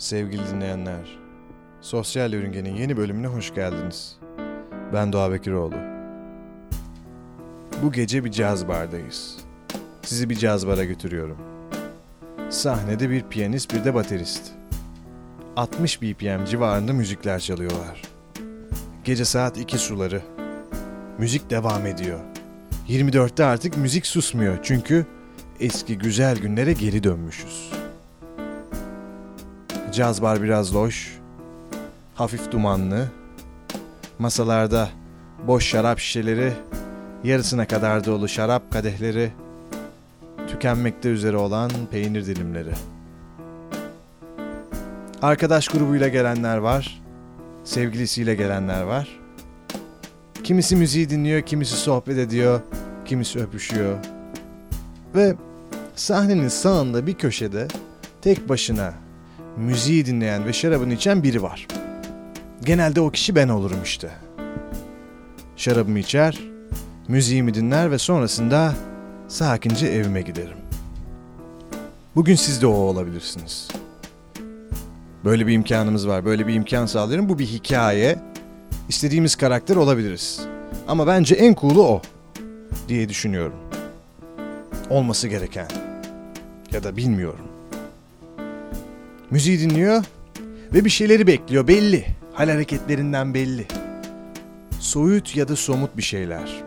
Sevgili dinleyenler, Sosyal Yörünge'nin yeni bölümüne hoş geldiniz. Ben Doğa Bekiroğlu. Bu gece bir caz bardayız. Sizi bir caz bara götürüyorum. Sahnede bir piyanist bir de baterist. 60 BPM civarında müzikler çalıyorlar. Gece saat 2 suları. Müzik devam ediyor. 24'te artık müzik susmuyor çünkü eski güzel günlere geri dönmüşüz. Caz bar biraz loş, hafif dumanlı. Masalarda boş şarap şişeleri, yarısına kadar dolu şarap kadehleri, tükenmekte üzere olan peynir dilimleri. Arkadaş grubuyla gelenler var, sevgilisiyle gelenler var. Kimisi müziği dinliyor, kimisi sohbet ediyor, kimisi öpüşüyor. Ve sahnenin sağında bir köşede tek başına müziği dinleyen ve şarabını içen biri var. Genelde o kişi ben olurum işte. Şarabımı içer, müziğimi dinler ve sonrasında sakince evime giderim. Bugün siz de o olabilirsiniz. Böyle bir imkanımız var, böyle bir imkan sağlıyorum. Bu bir hikaye. İstediğimiz karakter olabiliriz. Ama bence en cool'u o diye düşünüyorum. Olması gereken. Ya da bilmiyorum. Müziği dinliyor ve bir şeyleri bekliyor belli. Hal hareketlerinden belli. Soyut ya da somut bir şeyler.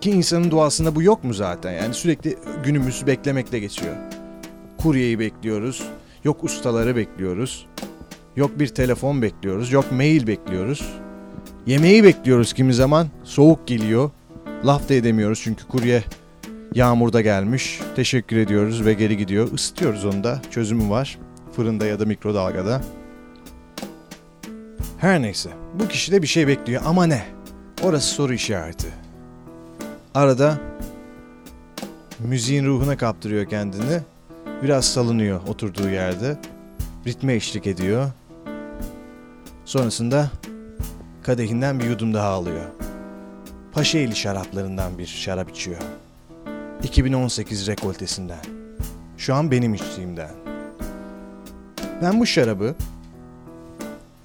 Ki insanın doğasında bu yok mu zaten? Yani sürekli günümüz beklemekle geçiyor. Kuryeyi bekliyoruz. Yok ustaları bekliyoruz. Yok bir telefon bekliyoruz. Yok mail bekliyoruz. Yemeği bekliyoruz kimi zaman. Soğuk geliyor. Laf da edemiyoruz çünkü kurye yağmurda gelmiş. Teşekkür ediyoruz ve geri gidiyor. Isıtıyoruz onu da. Çözümü var. Fırında ya da mikrodalgada. Her neyse. Bu kişi de bir şey bekliyor ama ne? Orası soru işareti. Arada müziğin ruhuna kaptırıyor kendini. Biraz salınıyor oturduğu yerde. Ritme eşlik ediyor. Sonrasında kadehinden bir yudum daha alıyor. Paşaeli şaraplarından bir şarap içiyor. 2018 rekoltesinden. Şu an benim içtiğimden. Ben bu şarabı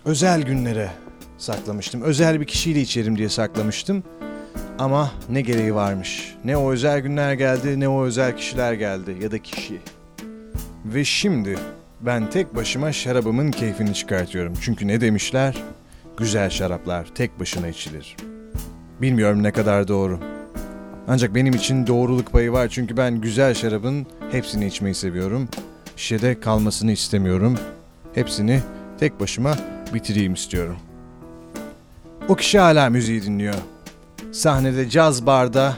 özel günlere saklamıştım. Özel bir kişiyle içerim diye saklamıştım. Ama ne gereği varmış. Ne o özel günler geldi ne o özel kişiler geldi ya da kişi. Ve şimdi ben tek başıma şarabımın keyfini çıkartıyorum. Çünkü ne demişler? Güzel şaraplar tek başına içilir. Bilmiyorum ne kadar doğru. Ancak benim için doğruluk payı var çünkü ben güzel şarabın hepsini içmeyi seviyorum. Şişede kalmasını istemiyorum. Hepsini tek başıma bitireyim istiyorum. O kişi hala müziği dinliyor. Sahnede caz barda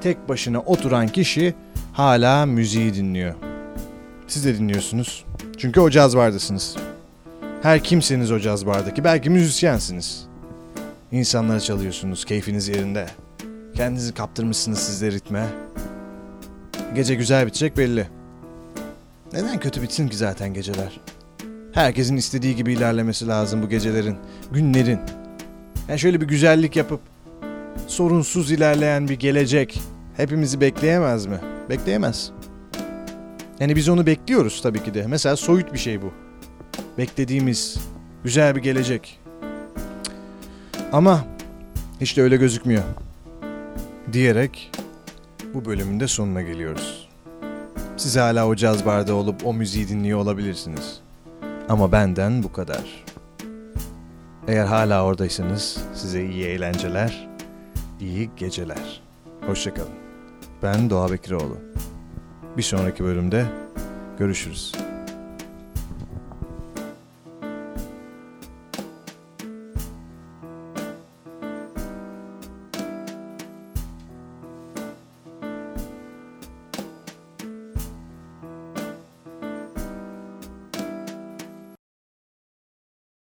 tek başına oturan kişi hala müziği dinliyor. Siz de dinliyorsunuz. Çünkü o caz bardasınız. Her kimseniz o caz bardaki. Belki müzisyensiniz. İnsanlara çalıyorsunuz. Keyfiniz yerinde. Kendinizi kaptırmışsınız siz de ritme. Gece güzel bitecek belli. Neden kötü bitsin ki zaten geceler? Herkesin istediği gibi ilerlemesi lazım bu gecelerin, günlerin. Yani şöyle bir güzellik yapıp sorunsuz ilerleyen bir gelecek hepimizi bekleyemez mi? Bekleyemez. Yani biz onu bekliyoruz tabii ki de. Mesela soyut bir şey bu. Beklediğimiz güzel bir gelecek. Ama hiç de öyle gözükmüyor. Diyerek bu bölümün de sonuna geliyoruz. Siz hala o caz barda olup o müziği dinliyor olabilirsiniz. Ama benden bu kadar. Eğer hala oradaysanız size iyi eğlenceler, iyi geceler. Hoşçakalın. Ben Doğa Bekiroğlu. Bir sonraki bölümde görüşürüz.